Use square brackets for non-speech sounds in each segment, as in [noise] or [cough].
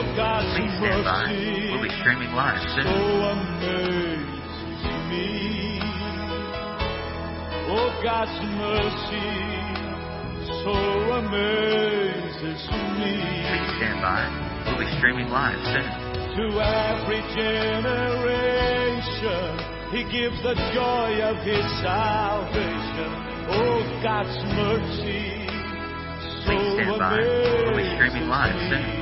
Oh, God's Please stand by. We'll be streaming live so soon. Oh, amazes me. Oh, God's mercy so amazes me. Please stand by. We'll be streaming live soon. To every generation, He gives the joy of His salvation. Oh, God's mercy so Please stand by. We'll be streaming live soon.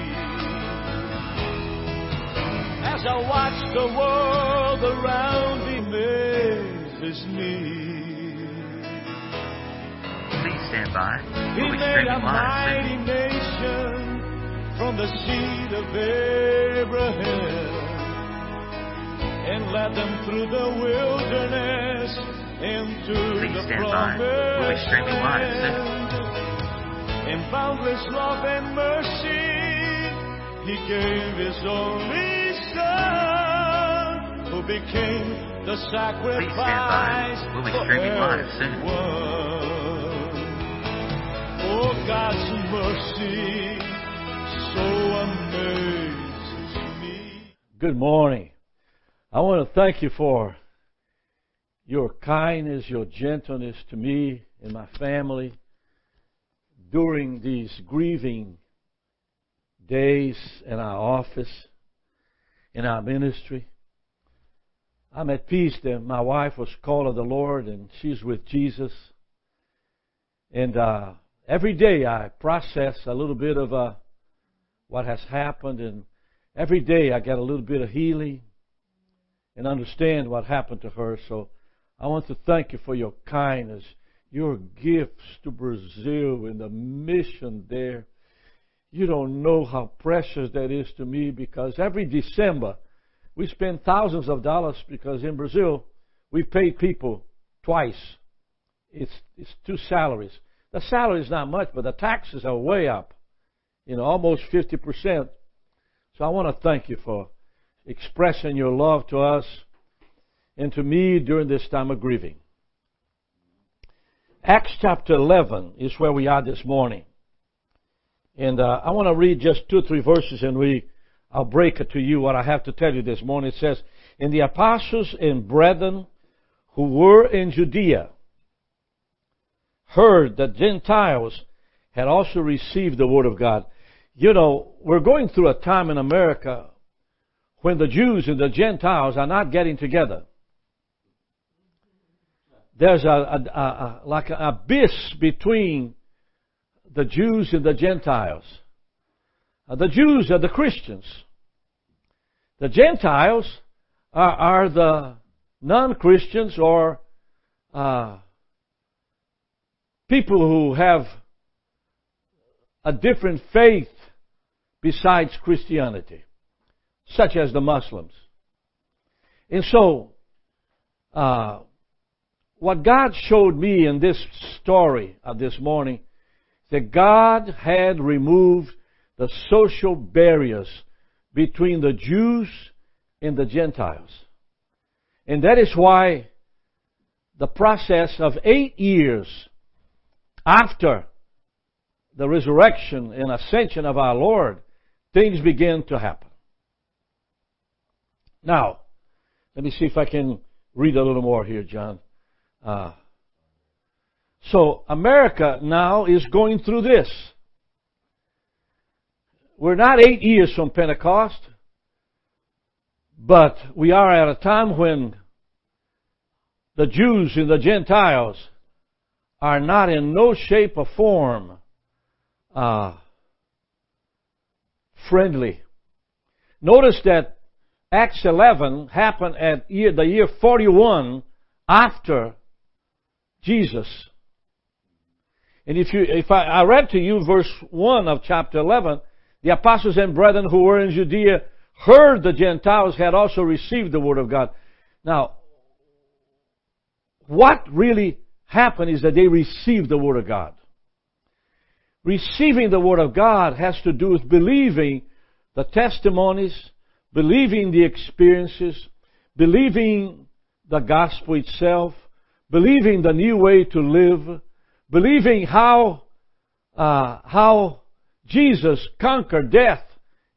As I watch the world around me amazes me. Please stand by. He We'll made a mighty nation from the seed of Abraham and led them through the wilderness into Please the stand by. We'll be promised streaming live soon. land. In boundless love and mercy, He gave His only Son, who became the sacrifice by. We'll be streaming live soon. everyone. Oh, God's mercy so amazes me. Good morning. I want to thank you for your kindness, your gentleness to me and my family during these grieving days in our office, in our ministry. I'm at peace that my wife was called of the Lord and she's with Jesus. And uh, every day I process a little bit of uh, what has happened, and every day I get a little bit of healing and understand what happened to her. So I want to thank you for your kindness, your gifts to Brazil and the mission there. You don't know how precious that is to me because every December we spend thousands of dollars because in Brazil we pay people twice. It's it's two salaries. The salary is not much, but the taxes are way up. You know, almost fifty percent. So I want to thank you for expressing your love to us and to me during this time of grieving. Acts chapter 11 is where we are this morning. And uh, I want to read just two or three verses and we, I'll break it to you what I have to tell you this morning. It says, And the apostles and brethren who were in Judea heard that Gentiles had also received the Word of God. You know, we're going through a time in America when the Jews and the Gentiles are not getting together. There's a, a, a, a like an abyss between the Jews and the Gentiles. Uh, the Jews are the Christians. The Gentiles are, are the non-Christians or uh, people who have a different faith besides Christianity, such as the Muslims. And so, uh, what God showed me in this story of this morning, that God had removed the social barriers between the Jews and the Gentiles. And that is why the process of eight years after the resurrection and ascension of our Lord, things begin to happen. Now, let me see if I can read a little more here, John. Uh, so, America now is going through this. We're not eight years from Pentecost, but we are at a time when the Jews and the Gentiles are not in no shape or form uh, friendly. Notice that Acts 11 happened at year, the year 41 after Jesus. And if you, if I, I read to you verse 1 of chapter 11, the apostles and brethren who were in Judea heard the Gentiles had also received the word of God. Now, what really happened is that they received the word of God. Receiving the word of God has to do with believing the testimonies, believing the experiences, believing the gospel itself, believing the new way to live, believing how uh, how Jesus conquered death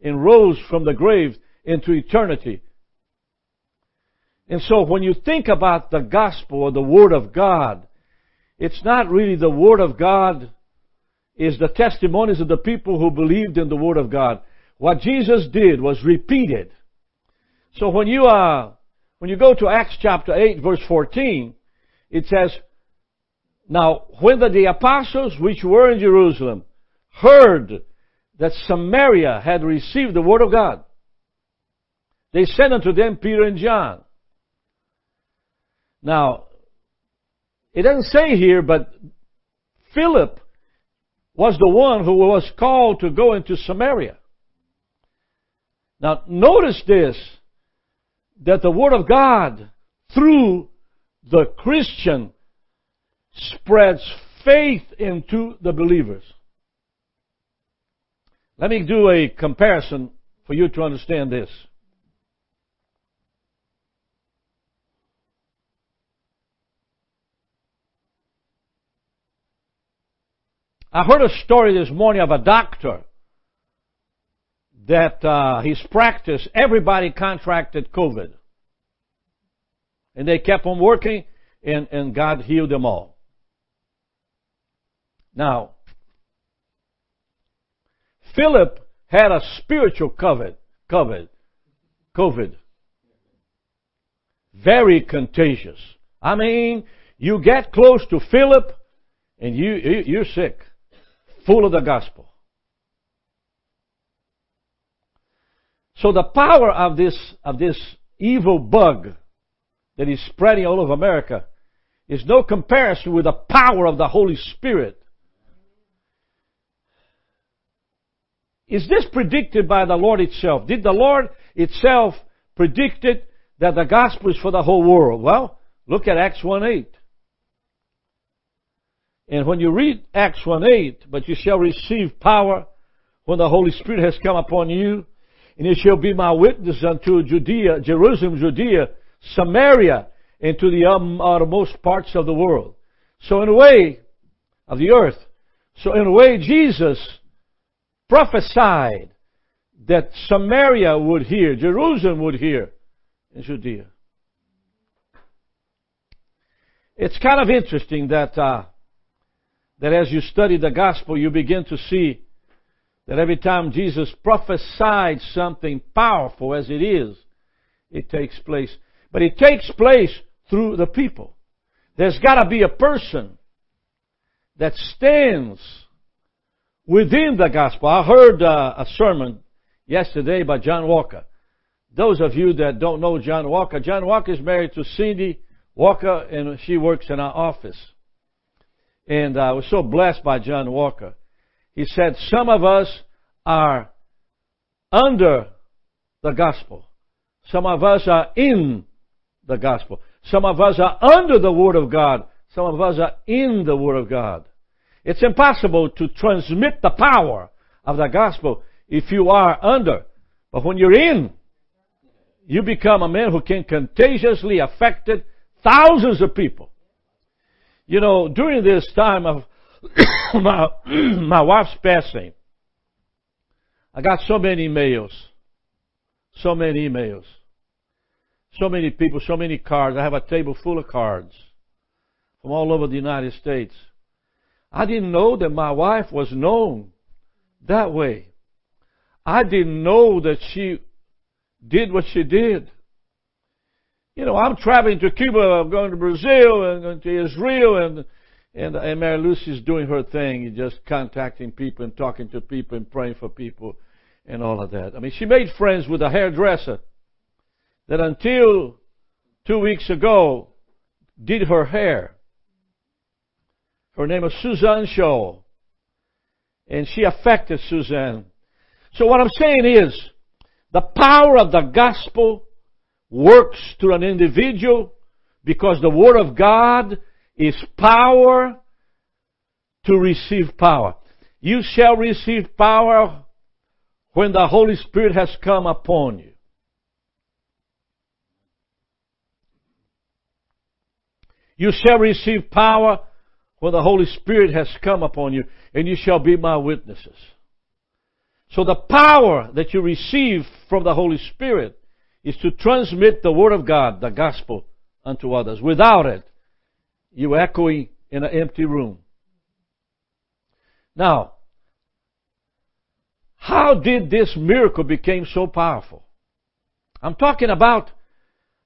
and rose from the grave into eternity. And so when you think about the gospel or the Word of God, it's not really the Word of God, is the testimonies of the people who believed in the Word of God. What Jesus did was repeated. So when you, uh, when you go to Acts chapter 8 verse 14, it says, Now when the apostles which were in Jerusalem heard that Samaria had received the Word of God, they sent unto them Peter and John. Now, it doesn't say here, but Philip was the one who was called to go into Samaria. Now, notice this, that the Word of God, through the Christian, spreads faith into the believers. Let me do a comparison for you to understand this. I heard a story this morning of a doctor that uh, his practice, everybody contracted COVID. And they kept on working, and, and God healed them all. Now, Philip had a spiritual COVID, COVID, COVID. Very contagious. I mean, you get close to Philip, and you, you you're sick full of the gospel. So the power of this, of this evil bug that is spreading all over America is no comparison with the power of the Holy Spirit. Is this predicted by the Lord itself? Did the Lord itself predict it that the gospel is for the whole world? Well, look at Acts 1 8. And when you read Acts 1 8, but you shall receive power when the Holy Spirit has come upon you, and you shall be my witness unto Judea, Jerusalem, Judea, Samaria, and to the uttermost parts of the world. So in a way, of the earth. So in a way, Jesus prophesied that Samaria would hear, Jerusalem would hear, and Judea. It's kind of interesting that uh, that as you study the gospel, you begin to see that every time Jesus prophesied something powerful as it is, it takes place. But it takes place through the people. There's got to be a person that stands within the gospel. I heard uh, a sermon yesterday by John Walker. Those of you that don't know John Walker, John Walker is married to Cindy Walker and she works in our office. And I was so blessed by John Walker. He said, Some of us are under the gospel. Some of us are in the gospel. Some of us are under the Word of God. Some of us are in the Word of God. It's impossible to transmit the power of the gospel if you are under. But when you're in, you become a man who can contagiously affect thousands of people. You know, during this time of [coughs] my, [coughs] my wife's passing, I got so many emails. So many emails. So many people, so many cards. I have a table full of cards from all over the United States. I didn't know that my wife was known that way. I didn't know that she did what she did. You know, I'm traveling to Cuba, I'm going to Brazil, and going to Israel, and and, and Mary Lucy's doing her thing, just contacting people and talking to people and praying for people and all of that. I mean, she made friends with a hairdresser that until two weeks ago did her hair. Her name was Suzanne Shaw. And she affected Suzanne. So what I'm saying is, the power of the gospel works through an individual because the Word of God is power to receive power. You shall receive power when the Holy Spirit has come upon you. You shall receive power when the Holy Spirit has come upon you, and you shall be my witnesses. So the power that you receive from the Holy Spirit is to transmit the Word of God, the gospel, unto others. Without it, you're echoing in an empty room. Now, how did this miracle become so powerful? I'm talking about,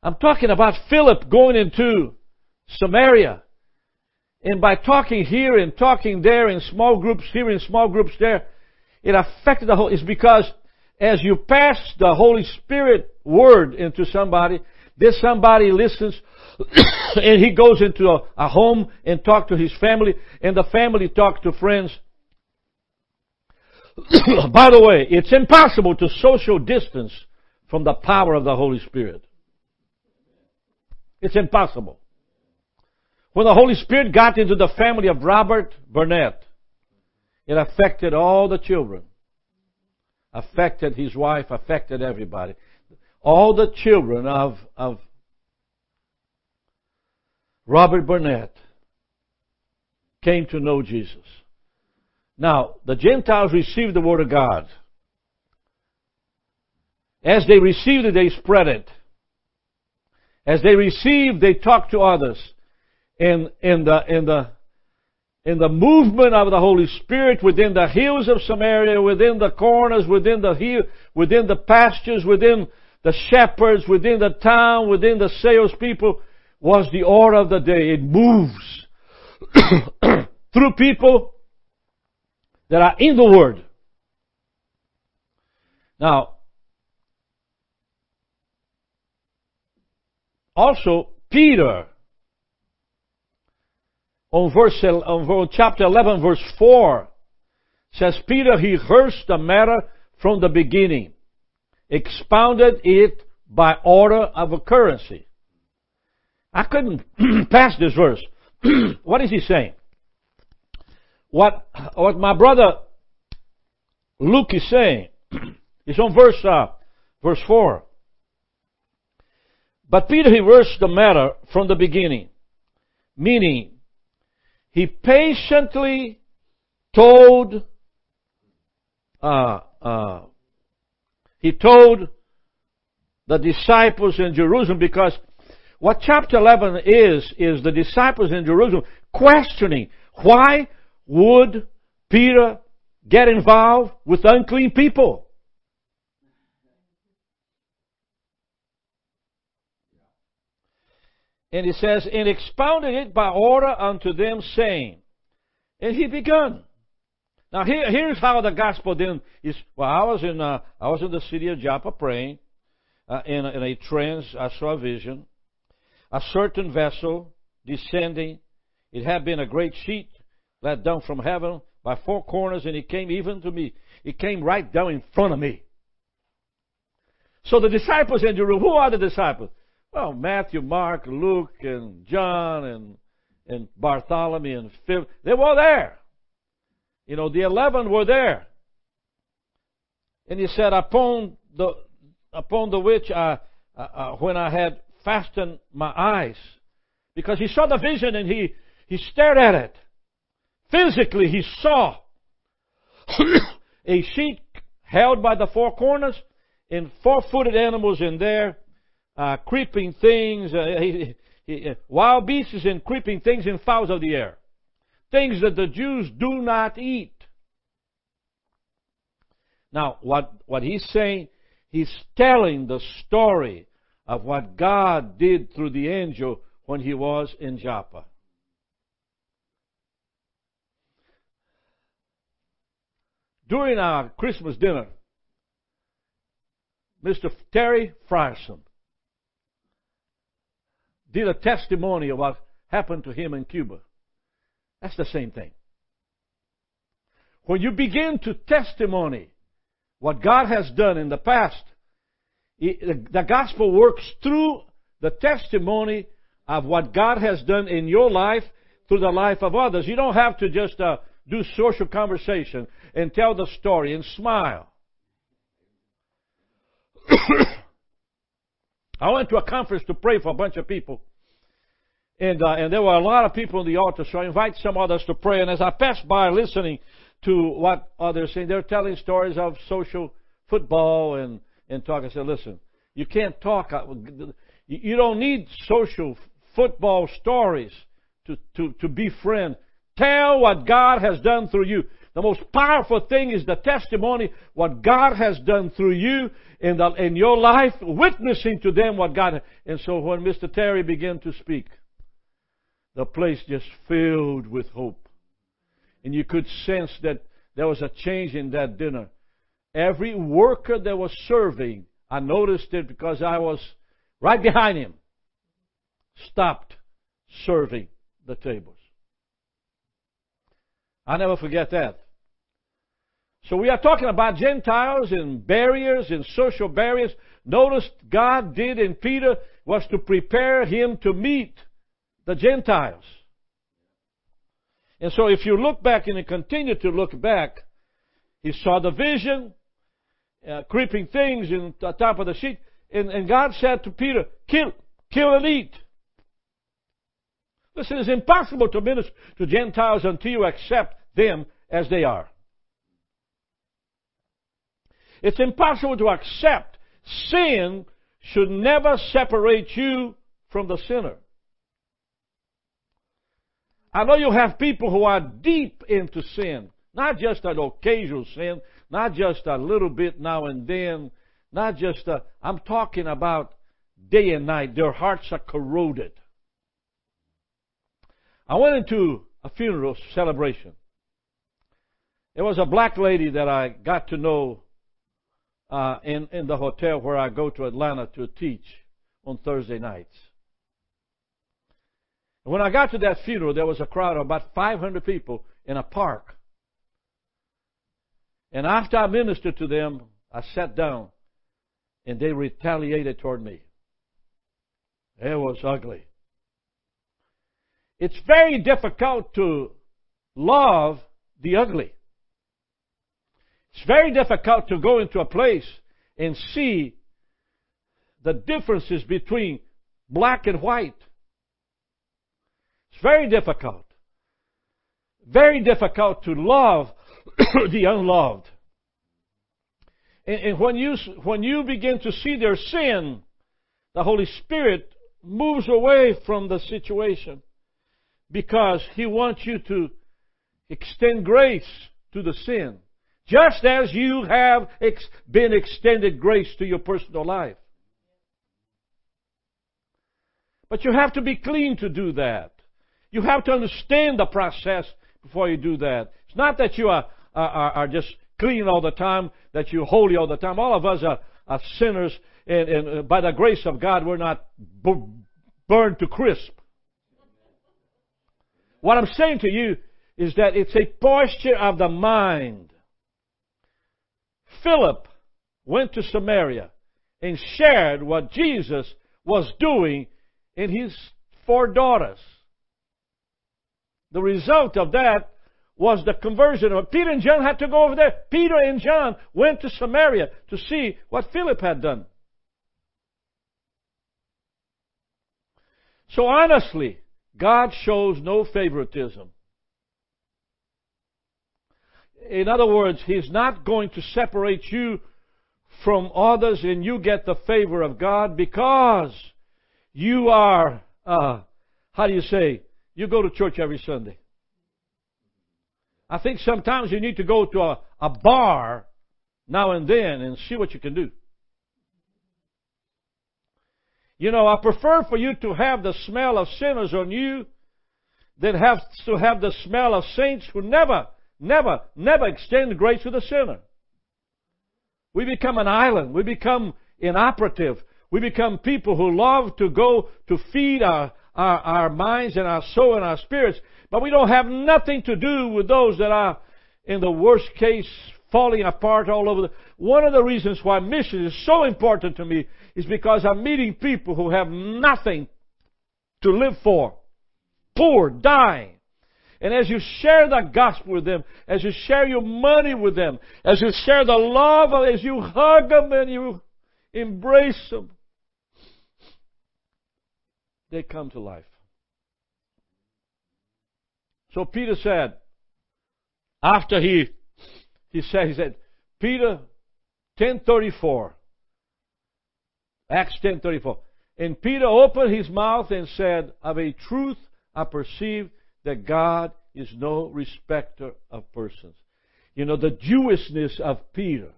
I'm talking about Philip going into Samaria. And by talking here and talking there in small groups here and small groups there, it affected the whole, it's because as you pass the Holy Spirit word into somebody, this somebody listens [coughs] and he goes into a, a home and talk to his family and the family talk to friends. [coughs] By the way, it's impossible to social distance from the power of the Holy Spirit. It's impossible. When the Holy Spirit got into the family of Robert Burnett, it affected all the children, affected his wife, affected everybody. All the children of, of Robert Burnett came to know Jesus. Now, the Gentiles received the Word of God. As they received it, they spread it. As they received, they talked to others. In, in, the, in, the, in the movement of the Holy Spirit within the hills of Samaria, within the corners, within the hill, within the pastures, within the shepherds, within the town, within the salespeople, was the order of the day. It moves [coughs] through people that are in the Word. Now, also Peter, on verse on chapter 11, verse 4, says Peter he rehearsed the matter from the beginning, expounded it by order of occurrence. I couldn't [clears throat] pass this verse. [clears throat] what is he saying? What, what my brother Luke is saying [clears throat] is on verse, uh, verse 4. But Peter he rehearsed the matter from the beginning, meaning he patiently told, uh, uh, he told the disciples in Jerusalem because what chapter 11 is, is the disciples in Jerusalem questioning why would Peter get involved with unclean people? And he says, and expounded it by order unto them, saying, and he begun. Now here, here's how the gospel then is. Well, I was in uh, I was in the city of Joppa praying, uh, in, in a trance. I saw a vision a certain vessel descending. It had been a great sheet let down from heaven by four corners, and it came even to me. It came right down in front of me. So the disciples in Jerusalem, who are the disciples? Well, Matthew, Mark, Luke, and John, and, and Bartholomew, and Philip, they were there. You know, the eleven were there. And he said, upon the, upon the which I, uh, uh, when I had fastened my eyes. Because he saw the vision and he, he stared at it. Physically, he saw [coughs] a sheet held by the four corners and four-footed animals in there, uh, creeping things, uh, wild beasts and creeping things and fowls of the air. Things that the Jews do not eat. Now, what, what he's saying, he's telling the story of what God did through the angel when he was in Joppa. During our Christmas dinner, Mr. Terry Frierson did a testimony of what happened to him in Cuba. That's the same thing. When you begin to testimony what God has done in the past, the gospel works through the testimony of what God has done in your life through the life of others. You don't have to just uh, do social conversation and tell the story and smile. [coughs] I went to a conference to pray for a bunch of people. And, uh, and there were a lot of people in the altar, so I invited some others to pray. And as I passed by listening to what others saying. They're telling stories of social football and, and talk. I said, listen, you can't talk. uh, You don't need social football stories to, to, to befriend. Tell what God has done through you. The most powerful thing is the testimony, what God has done through you in, the, in your life, witnessing to them what God. And so when Mr. Terry began to speak, the place just filled with hope. And you could sense that there was a change in that dinner. Every worker that was serving, I noticed it because I was right behind him, stopped serving the tables. I never forget that. So we are talking about Gentiles and barriers and social barriers. Notice God did in Peter was to prepare him to meet the Gentiles. And so if you look back and you continue to look back, he saw the vision, uh, creeping things in the top of the sheet, and, and God said to Peter, kill, kill and eat. Listen, it's impossible to minister to Gentiles until you accept them as they are. It's impossible to accept. Sin should never separate you from the sinner. I know you have people who are deep into sin, not just an occasional sin, not just a little bit now and then, not just a, I'm talking about day and night. Their hearts are corroded. I went into a funeral celebration. There was a black lady that I got to know uh, in, in the hotel where I go to Atlanta to teach on Thursday nights. When I got to that funeral, there was a crowd of about 500 people in a park. And after I ministered to them, I sat down and they retaliated toward me. It was ugly. It's very difficult to love the ugly. It's very difficult to go into a place and see the differences between black and white. It's very difficult. Very difficult to love [coughs] the unloved. And, and, when you when you begin to see their sin, the Holy Spirit moves away from the situation because He wants you to extend grace to the sin. Just as you have ex- been extended grace to your personal life. But you have to be clean to do that. You have to understand the process before you do that. It's not that you are, are, are just clean all the time, that you're holy all the time. All of us are, are sinners, and, and uh, by the grace of God, we're not b- burned to crisp. What I'm saying to you is that it's a posture of the mind. Philip went to Samaria and shared what Jesus was doing in his four daughters. The result of that was the conversion of Peter and John had to go over there. Peter and John went to Samaria to see what Philip had done. So honestly, God shows no favoritism. In other words, He's not going to separate you from others and you get the favor of God because you are, uh, how do you say, you go to church every Sunday. I think sometimes you need to go to a, a bar now and then and see what you can do. You know, I prefer for you to have the smell of sinners on you than have to have the smell of saints who never, never, never extend grace to the sinner. We become an island. We become inoperative. We become people who love to go to feed our, our, our minds and our soul and our spirits, but we don't have nothing to do with those that are, in the worst case, falling apart all over the. One of the reasons why mission is so important to me is because I'm meeting people who have nothing to live for, poor, dying. And as you share the gospel with them, as you share your money with them, as you share the love, as you hug them and you embrace them, they come to life. So Peter said, after he he said he said, Peter 1034. Acts 10:34. And Peter opened his mouth and said, Of a truth I perceive that God is no respecter of persons. You know, the Jewishness of Peter,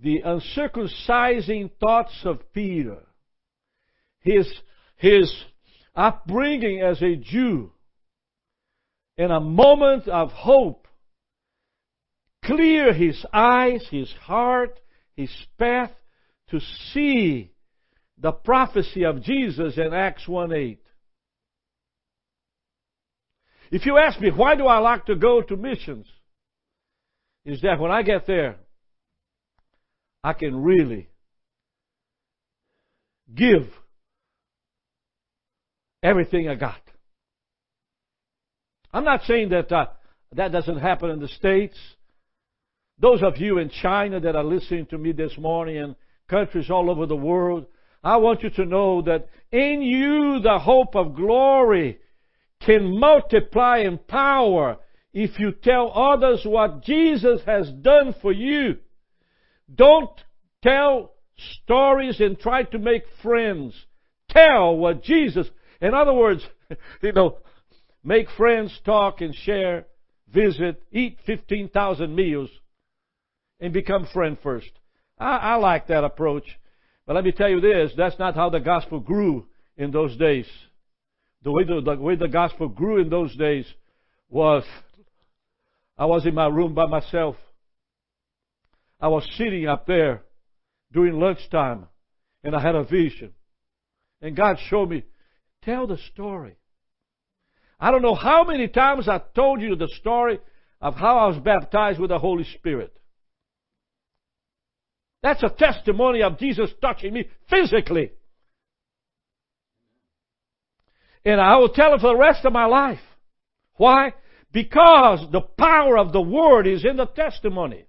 the uncircumcising thoughts of Peter, his, his upbringing as a Jew, in a moment of hope, clear his eyes, his heart, his path to see the prophecy of Jesus in Acts 1 8. If you ask me, why do I like to go to missions? Is that when I get there, I can really give everything I got. I'm not saying that uh, that doesn't happen in the States. Those of you in China that are listening to me this morning and countries all over the world, I want you to know that in you the hope of glory can multiply in power if you tell others what Jesus has done for you. Don't tell stories and try to make friends. Tell what Jesus, in other words, [laughs] you know, make friends, talk and share, visit, eat 15,000 meals, and become friend first. I, I like that approach. But let me tell you this, that's not how the gospel grew in those days. The way the, the way the gospel grew in those days was I was in my room by myself. I was sitting up there during lunchtime and I had a vision. And God showed me, tell the story. I don't know how many times I told you the story of how I was baptized with the Holy Spirit. That's a testimony of Jesus touching me physically. And I will tell it for the rest of my life. Why? Because the power of the Word is in the testimony.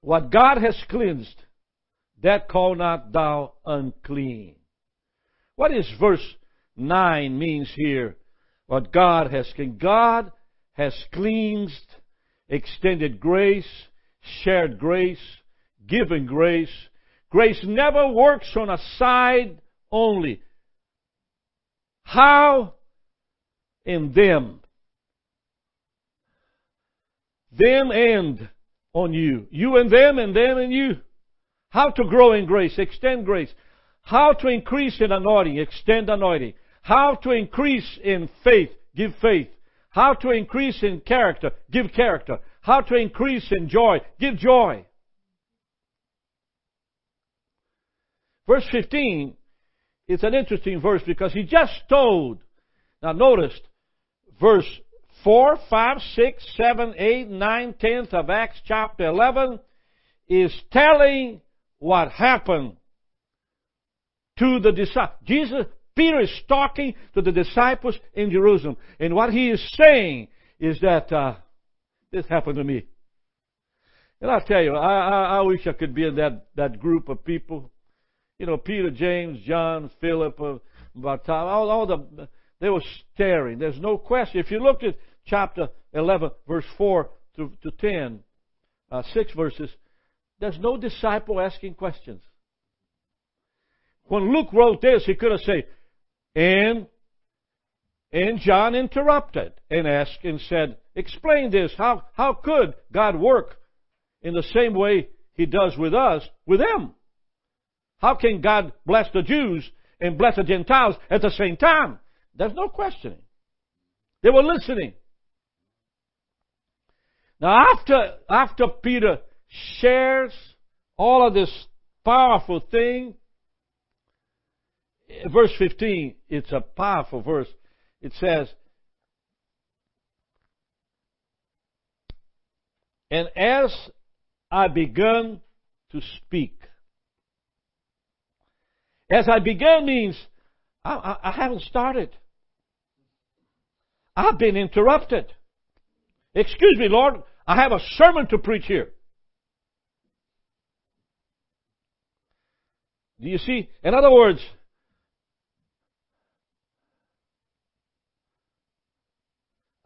What God has cleansed, that call not thou unclean. What is verse 9 means here? What God has cleansed. God has cleansed, extended grace, shared grace, given grace, Grace never works on a side only. How? In them. Them and on you. You and them and them and you. How to grow in grace, extend grace. How to increase in anointing, extend anointing. How to increase in faith, give faith. How to increase in character, give character. How to increase in joy, give joy. Verse 15 is an interesting verse because he just told. Now notice, verse 4, 5, 6, 7, 8, 9, 10 of Acts chapter 11 is telling what happened to the disciples. Jesus, Peter is talking to the disciples in Jerusalem. And what he is saying is that uh, this happened to me. And I'll tell you, I, I, I wish I could be in that, that group of people you know, Peter, James, John, Philip, uh, Bartholomew, all, all the, they were staring. There's no question. If you looked at chapter 11, verse 4 to, to 10, uh, six verses, there's no disciple asking questions. When Luke wrote this, he could have said, and, and John interrupted and asked and said, explain this. How, how could God work in the same way he does with us, with them? How can God bless the Jews and bless the Gentiles at the same time? There's no questioning. They were listening. Now after, after Peter shares all of this powerful thing, verse 15, it's a powerful verse. It says, And as I began to speak, as I began means I, I, I haven't started. I've been interrupted. Excuse me, Lord, I have a sermon to preach here. Do you see? In other words,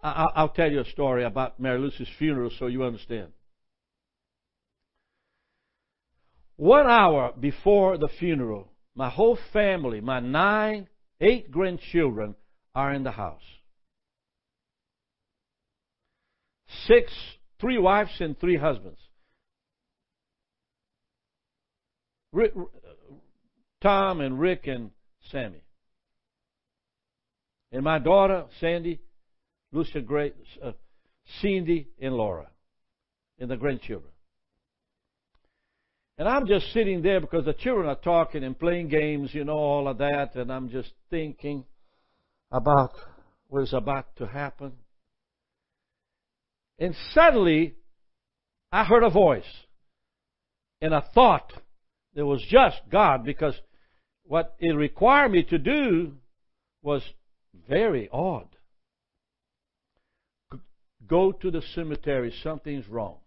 I'll tell you a story about Mary Lucy's funeral so you understand. One hour before the funeral, my whole family, my nine, eight grandchildren, are in the house. Six, three wives and three husbands. Rick, Tom and Rick and Sammy. And my daughter, Sandy, Lucia Gray, uh, Cindy, and Laura, and the grandchildren. And I'm just sitting there because the children are talking and playing games, you know, all of that, and I'm just thinking about what is about to happen. And suddenly, I heard a voice and a thought that was just God because what it required me to do was very odd. Go to the cemetery, something's wrong.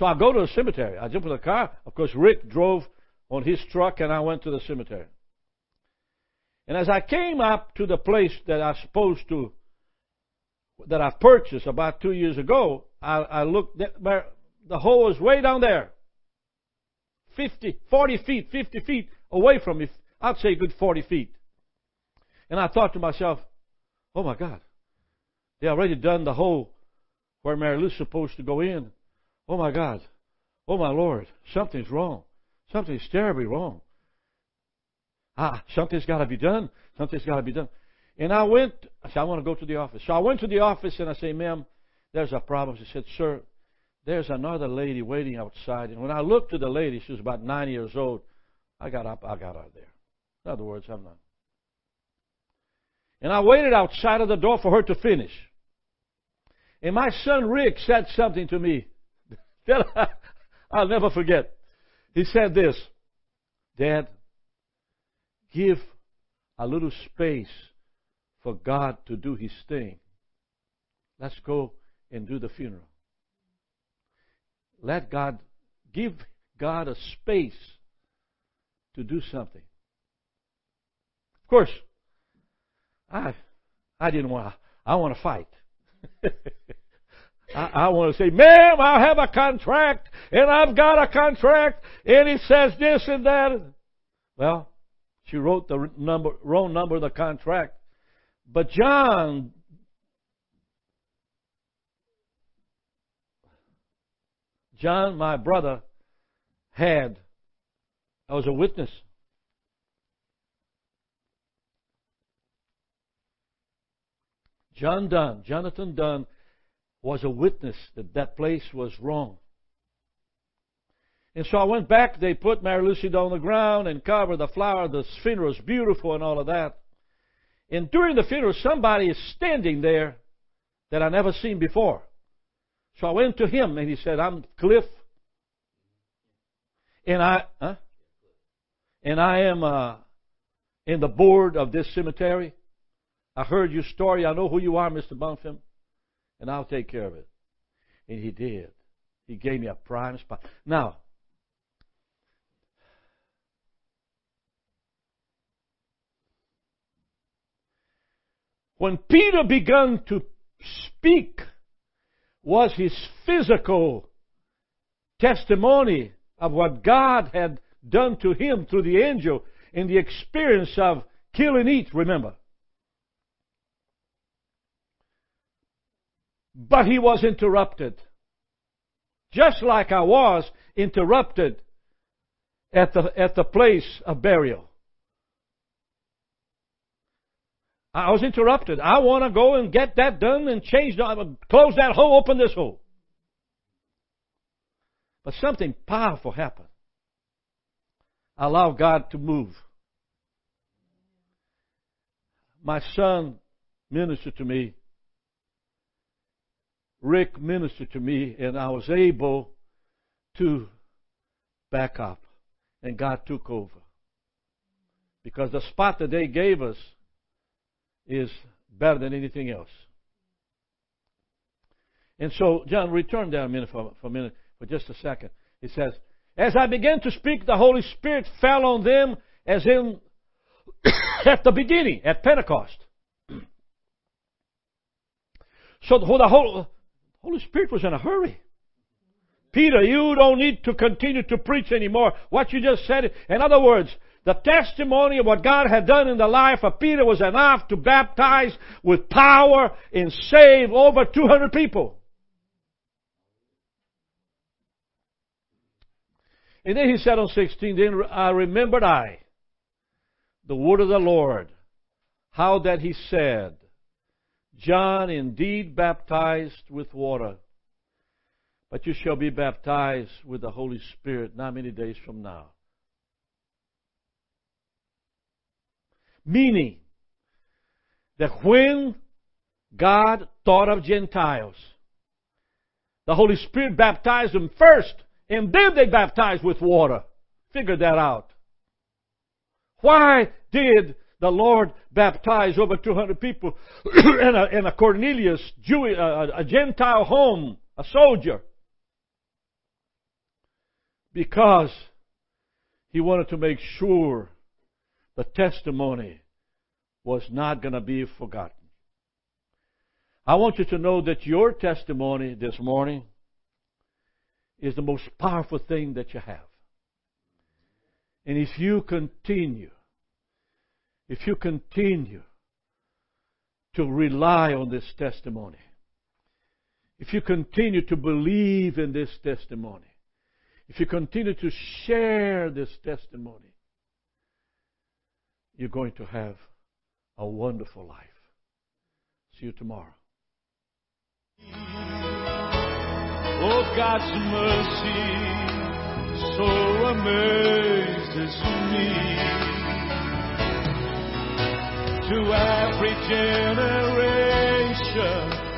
So I go to the cemetery. I jump in the car. Of course, Rick drove on his truck, and I went to the cemetery. And as I came up to the place that I supposed to, that I purchased about two years ago, I, I looked, the hole was way down there. 50, 40 feet, 50 feet away from me. I'd say a good 40 feet. And I thought to myself, oh my God, they already done the hole where Mary Lou's supposed to go in. Oh my God. Oh my Lord. Something's wrong. Something's terribly wrong. Ah, something's got to be done. Something's got to be done. And I went, I said, I want to go to the office. So I went to the office and I said, ma'am, there's a problem. She said, sir, there's another lady waiting outside. And when I looked at the lady, she was about nine years old. I got up, I got out of there. In other words, I'm not. And I waited outside of the door for her to finish. And my son Rick said something to me that I, I'll never forget. He said this Dad, give a little space for God to do His thing. Let's go and do the funeral. Let God, give God a space to do something. Of course, I, I didn't want to, I want to fight. [laughs] I, I want to say, ma'am, I have a contract, and I've got a contract, and it says this and that. Well, she wrote the number, wrong number of the contract. But John John, my brother, had, I was a witness. John Dunn, Jonathan Dunn, was a witness that that place was wrong. And so I went back. They put Mary Lucy on the ground and covered the flower. The funeral was beautiful and all of that. And during the funeral, somebody is standing there that I never seen before. So I went to him and he said, "I'm Cliff, and I, huh? and I am uh, in the board of this cemetery. I heard your story. I know who you are, Mr. Bonfim and I'll take care of it. And he did. He gave me a prime spot. Now, when Peter began to speak, was his physical testimony of what God had done to him through the angel in the experience of kill and eat, remember. But he was interrupted. Just like I was interrupted at the, at the place of burial. I was interrupted. I want to go and get that done and change, close that hole, open this hole. But something powerful happened. I allowed God to move. My son ministered to me Rick ministered to me, and I was able to back up, and God took over. Because the spot that they gave us is better than anything else. And so, John, return there a minute for, for a minute, for just a second. It says, As I began to speak, the Holy Spirit fell on them as in [coughs] at the beginning, at Pentecost. [clears throat] So the whole, Holy Spirit was in a hurry. Peter, you don't need to continue to preach anymore. What you just said, in other words, the testimony of what God had done in the life of Peter was enough to baptize with power and save over 200 people. And then he said on 16, then I remembered I the word of the Lord, how that he said, John indeed baptized with water, but you shall be baptized with the Holy Spirit not many days from now. Meaning that when God thought of Gentiles, the Holy Spirit baptized them first, and then they baptized with water. Figure that out. Why did the Lord baptized over 200 people [clears throat] in, a, in a Cornelius, Jewish, uh, a, uh, a Gentile home, a soldier? Because he wanted to make sure the testimony was not going to be forgotten. I want you to know that your testimony this morning is the most powerful thing that you have. And if you continue, if you continue to rely on this testimony, if you continue to believe in this testimony, if you continue to share this testimony, you're going to have a wonderful life. See you tomorrow. Oh, God's mercy so amazes me. To every generation,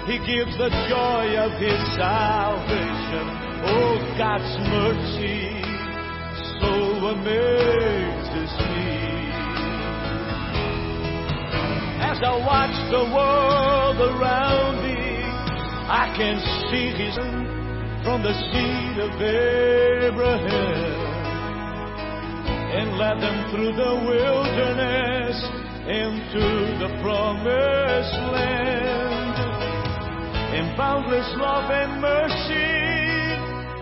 He gives the joy of His salvation. Oh, God's mercy so amazes me. As I watch the world around me, I can see His from the seed of Abraham and led them through the wilderness into the promised land. In boundless love and mercy,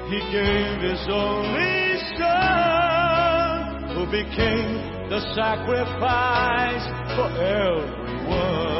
He gave His only Son, who became the sacrifice for everyone.